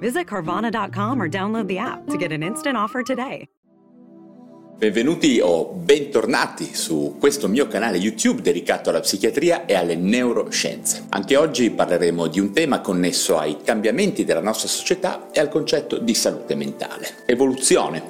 Visit Carvana.com or download the app to get an instant offer today. Benvenuti o bentornati su questo mio canale YouTube dedicato alla psichiatria e alle neuroscienze. Anche oggi parleremo di un tema connesso ai cambiamenti della nostra società e al concetto di salute mentale. Evoluzione,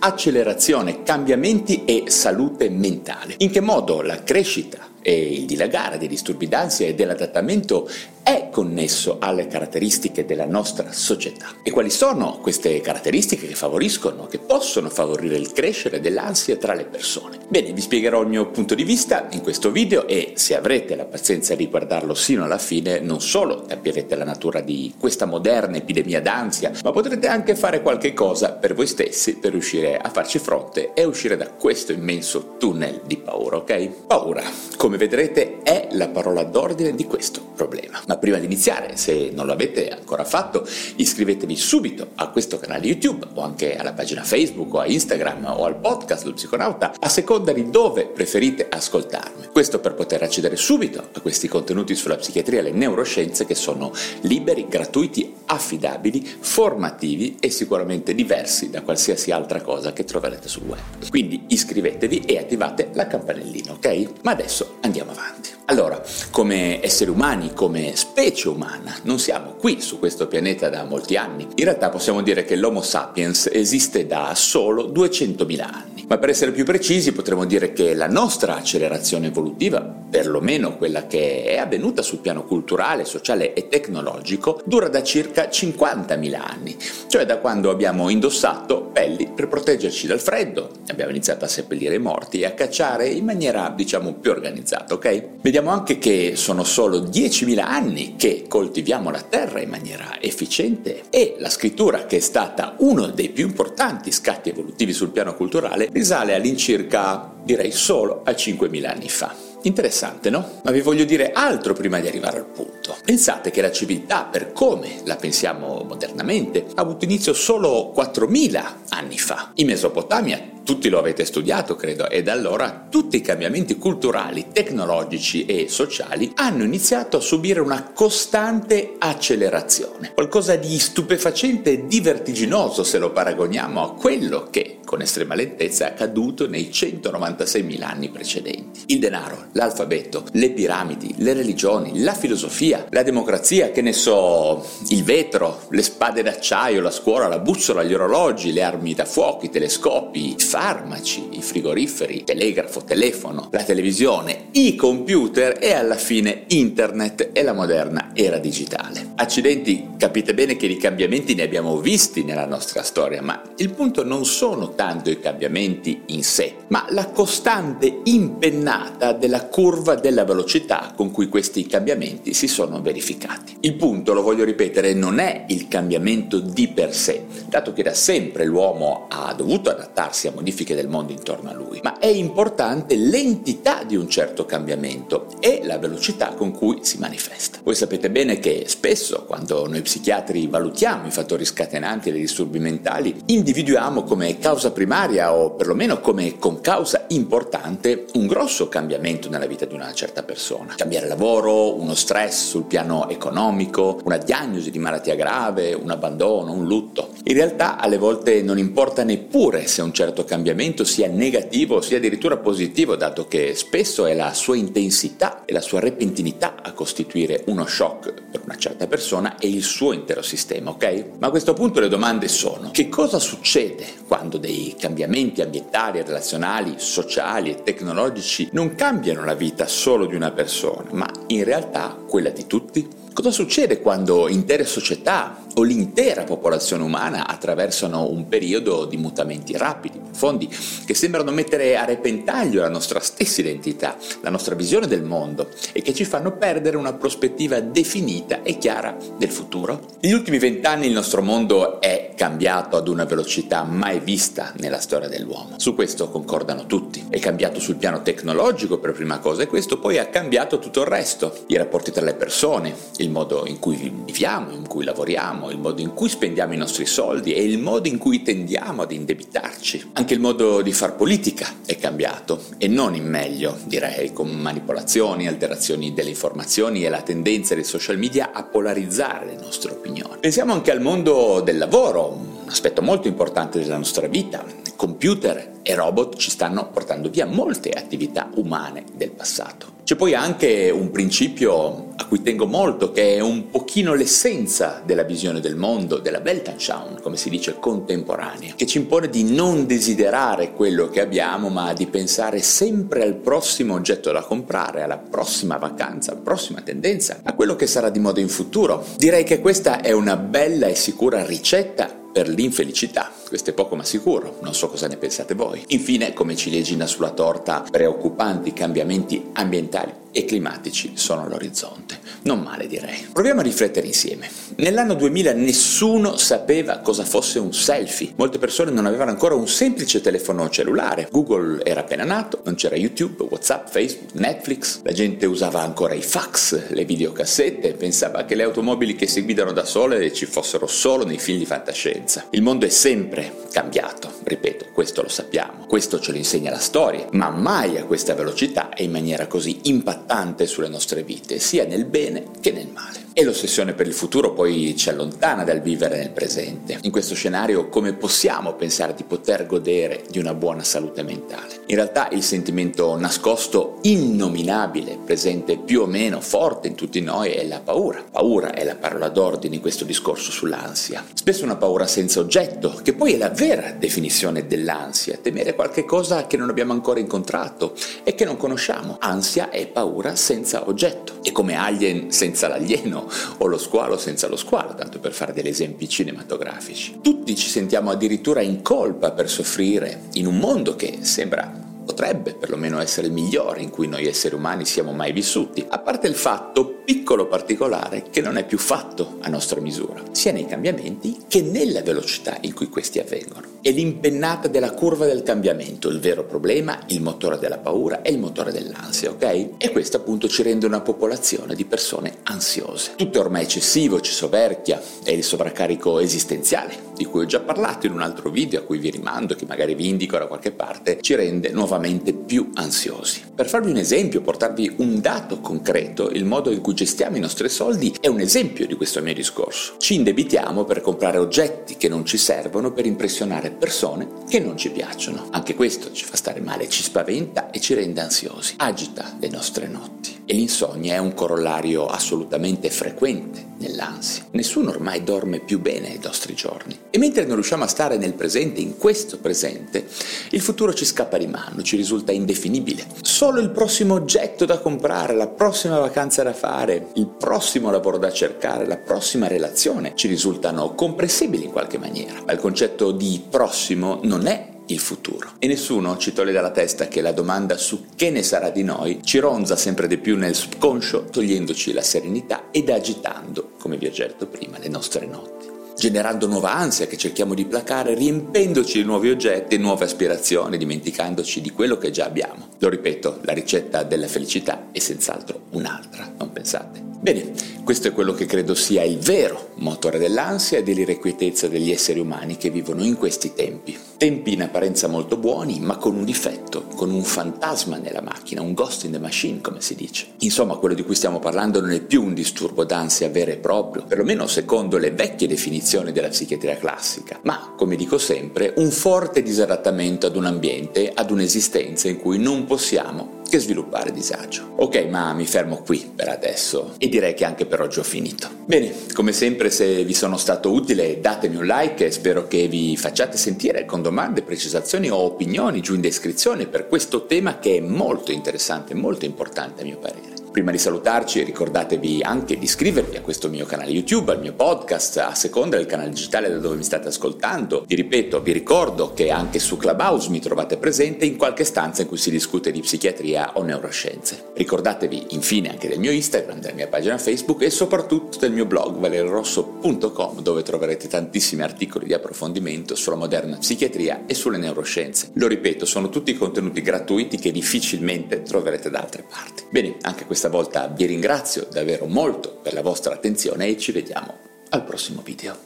accelerazione, cambiamenti e salute mentale. In che modo la crescita e il dilagare dei disturbi d'ansia e dell'adattamento è connesso alle caratteristiche della nostra società. E quali sono queste caratteristiche che favoriscono, che possono favorire il crescere dell'ansia tra le persone? Bene, vi spiegherò il mio punto di vista in questo video e se avrete la pazienza di guardarlo sino alla fine, non solo capirete la natura di questa moderna epidemia d'ansia, ma potrete anche fare qualche cosa per voi stessi per riuscire a farci fronte e uscire da questo immenso tunnel di paura, ok? Paura, come vedrete, è la parola d'ordine di questo problema. Ma prima di iniziare, se non l'avete ancora fatto, iscrivetevi subito a questo canale YouTube o anche alla pagina Facebook o a Instagram o al podcast del psiconauta, a seconda di dove preferite ascoltarmi. Questo per poter accedere subito a questi contenuti sulla psichiatria e le neuroscienze che sono liberi, gratuiti, affidabili, formativi e sicuramente diversi da qualsiasi altra cosa che troverete sul web. Quindi iscrivetevi e attivate la campanellina, ok? Ma adesso andiamo avanti. Allora, come esseri umani, come specie umana, non siamo qui su questo pianeta da molti anni. In realtà possiamo dire che l'Homo sapiens esiste da solo 200.000 anni. Ma per essere più precisi potremmo dire che la nostra accelerazione evolutiva, perlomeno quella che è avvenuta sul piano culturale, sociale e tecnologico, dura da circa 50.000 anni, cioè da quando abbiamo indossato pelli per proteggerci dal freddo, abbiamo iniziato a seppellire i morti e a cacciare in maniera diciamo più organizzata, ok? Vediamo anche che sono solo 10.000 anni che coltiviamo la terra in maniera efficiente e la scrittura, che è stata uno dei più importanti scatti evolutivi sul piano culturale, risale all'incirca, direi solo a 5.000 anni fa. Interessante, no? Ma vi voglio dire altro prima di arrivare al punto. Pensate che la civiltà, per come la pensiamo modernamente, ha avuto inizio solo 4.000 anni fa. In Mesopotamia tutti lo avete studiato, credo, e da allora tutti i cambiamenti culturali, tecnologici e sociali hanno iniziato a subire una costante accelerazione, qualcosa di stupefacente e di vertiginoso se lo paragoniamo a quello che, con estrema lentezza, è accaduto nei 196.000 anni precedenti. Il denaro, l'alfabeto, le piramidi, le religioni, la filosofia, la democrazia, che ne so, il vetro, le spade d'acciaio, la scuola, la bussola, gli orologi, le armi da fuoco, i telescopi, i farmaci, i frigoriferi, telegrafo, telefono, la televisione, i computer e alla fine internet e la moderna era digitale. Accidenti, capite bene che di cambiamenti ne abbiamo visti nella nostra storia, ma il punto non sono tanto i cambiamenti in sé, ma la costante impennata della curva della velocità con cui questi cambiamenti si sono verificati. Il punto, lo voglio ripetere, non è il cambiamento di per sé, dato che da sempre l'uomo ha dovuto adattarsi a modifiche del mondo intorno a lui, ma è importante l'entità di un certo cambiamento e la velocità con cui si manifesta. Voi sapete bene che spesso quando noi psichiatri valutiamo i fattori scatenanti dei disturbi mentali, individuiamo come causa primaria o perlomeno come concausa importante un grosso cambiamento nella vita di una certa persona. Cambiare lavoro, uno stress sul piano economico, una diagnosi di malattia grave, un abbandono, un lutto. In realtà alle volte non importa neppure se un certo cambiamento sia negativo o sia addirittura positivo, dato che spesso è la sua intensità e la sua repentinità a costituire uno shock per una certa persona e il suo intero sistema, ok? Ma a questo punto le domande sono: che cosa succede quando dei cambiamenti ambientali, relazionali, sociali e tecnologici non cambiano la vita solo di una persona, ma in realtà quella di tutti? Cosa succede quando intere società o l'intera popolazione umana attraversano un periodo di mutamenti rapidi, profondi, che sembrano mettere a repentaglio la nostra stessa identità, la nostra visione del mondo e che ci fanno perdere una prospettiva definita e chiara del futuro? Negli ultimi vent'anni il nostro mondo è cambiato ad una velocità mai vista nella storia dell'uomo. Su questo concordano tutti. È cambiato sul piano tecnologico per prima cosa e questo poi ha cambiato tutto il resto. I rapporti tra le persone, il modo in cui viviamo, in cui lavoriamo, il modo in cui spendiamo i nostri soldi e il modo in cui tendiamo ad indebitarci. Anche il modo di far politica è cambiato e non in meglio, direi, con manipolazioni, alterazioni delle informazioni e la tendenza dei social media a polarizzare le nostre opinioni. Pensiamo anche al mondo del lavoro, aspetto molto importante della nostra vita. Computer e robot ci stanno portando via molte attività umane del passato. C'è poi anche un principio a cui tengo molto, che è un pochino l'essenza della visione del mondo, della Weltanschauung, come si dice contemporanea, che ci impone di non desiderare quello che abbiamo, ma di pensare sempre al prossimo oggetto da comprare, alla prossima vacanza, alla prossima tendenza, a quello che sarà di moda in futuro. Direi che questa è una bella e sicura ricetta per l'infelicità. Questo è poco ma sicuro, non so cosa ne pensate voi. Infine, come ciliegina sulla torta, preoccupanti cambiamenti ambientali e climatici sono all'orizzonte. Non male direi. Proviamo a riflettere insieme. Nell'anno 2000 nessuno sapeva cosa fosse un selfie. Molte persone non avevano ancora un semplice telefono cellulare. Google era appena nato, non c'era YouTube, WhatsApp, Facebook, Netflix. La gente usava ancora i fax, le videocassette, pensava che le automobili che si guidano da sole ci fossero solo nei film di fantascienza. Il mondo è sempre cambiato, ripeto, questo lo sappiamo, questo ce lo insegna la storia, ma mai a questa velocità e in maniera così impattante sulle nostre vite, sia nel bene che nel male. E l'ossessione per il futuro poi ci allontana dal vivere nel presente. In questo scenario come possiamo pensare di poter godere di una buona salute mentale? In realtà il sentimento nascosto, innominabile, presente più o meno forte in tutti noi è la paura. Paura è la parola d'ordine in questo discorso sull'ansia. Spesso una paura senza oggetto, che poi è la vera definizione dell'ansia, temere qualche cosa che non abbiamo ancora incontrato e che non conosciamo. Ansia è paura senza oggetto. È come alien senza l'alieno o lo squalo senza lo squalo, tanto per fare degli esempi cinematografici. Tutti ci sentiamo addirittura in colpa per soffrire in un mondo che sembra potrebbe perlomeno essere il migliore in cui noi esseri umani siamo mai vissuti, a parte il fatto piccolo particolare che non è più fatto a nostra misura, sia nei cambiamenti che nella velocità in cui questi avvengono. È l'impennata della curva del cambiamento il vero problema, il motore della paura e il motore dell'ansia, ok? E questo appunto ci rende una popolazione di persone ansiose. Tutto è ormai eccessivo, ci soverchia, è il sovraccarico esistenziale, di cui ho già parlato in un altro video a cui vi rimando, che magari vi indico da qualche parte, ci rende nuovamente più ansiosi. Per farvi un esempio, portarvi un dato concreto, il modo in cui gestiamo i nostri soldi è un esempio di questo mio discorso. Ci indebitiamo per comprare oggetti che non ci servono per impressionare persone che non ci piacciono. Anche questo ci fa stare male, ci spaventa e ci rende ansiosi. Agita le nostre notti. E l'insonnia è un corollario assolutamente frequente nell'ansia. Nessuno ormai dorme più bene ai nostri giorni. E mentre non riusciamo a stare nel presente, in questo presente, il futuro ci scappa di mano, ci risulta indefinibile. Solo il prossimo oggetto da comprare, la prossima vacanza da fare, il prossimo lavoro da cercare, la prossima relazione ci risultano comprensibili in qualche maniera. Ma il concetto di prossimo non è il futuro. E nessuno ci toglie dalla testa che la domanda su che ne sarà di noi ci ronza sempre di più nel subconscio, togliendoci la serenità ed agitando, come vi ho detto prima, le nostre notti generando nuova ansia che cerchiamo di placare, riempendoci di nuovi oggetti e nuove aspirazioni, dimenticandoci di quello che già abbiamo. Lo ripeto, la ricetta della felicità è senz'altro un'altra, non pensate? Bene, questo è quello che credo sia il vero motore dell'ansia e dell'irrequietezza degli esseri umani che vivono in questi tempi. Tempi in apparenza molto buoni, ma con un difetto, con un fantasma nella macchina, un ghost in the machine, come si dice. Insomma, quello di cui stiamo parlando non è più un disturbo d'ansia vero e proprio, perlomeno secondo le vecchie definizioni della psichiatria classica, ma, come dico sempre, un forte disadattamento ad un ambiente, ad un'esistenza in cui non possiamo che sviluppare disagio. Ok, ma mi fermo qui per adesso e direi che anche per oggi ho finito. Bene, come sempre se vi sono stato utile datemi un like e spero che vi facciate sentire con domande, precisazioni o opinioni giù in descrizione per questo tema che è molto interessante, molto importante a mio parere. Prima di salutarci ricordatevi anche di iscrivervi a questo mio canale YouTube, al mio podcast, a seconda del canale digitale da dove mi state ascoltando. Vi ripeto, vi ricordo che anche su Clubhouse mi trovate presente in qualche stanza in cui si discute di psichiatria o neuroscienze. Ricordatevi infine anche del mio Instagram, della mia pagina Facebook e soprattutto del mio blog valerorosso.com dove troverete tantissimi articoli di approfondimento sulla moderna psichiatria e sulle neuroscienze. Lo ripeto, sono tutti contenuti gratuiti che difficilmente troverete da altre parti. Bene, anche questa questa volta vi ringrazio davvero molto per la vostra attenzione e ci vediamo al prossimo video.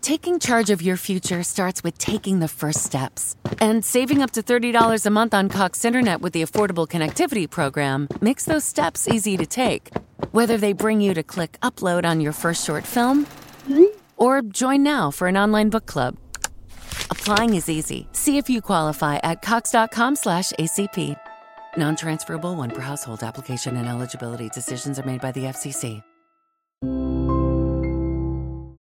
Taking charge of your future starts with taking the first steps. And saving up to $30 a month on Cox Internet with the Affordable Connectivity Program makes those steps easy to take. Whether they bring you to click upload on your first short film or join now for an online book club. Applying is easy. See if you qualify at cox.com/acp. Non-transferable one per household application and eligibility decisions are made by the FCC.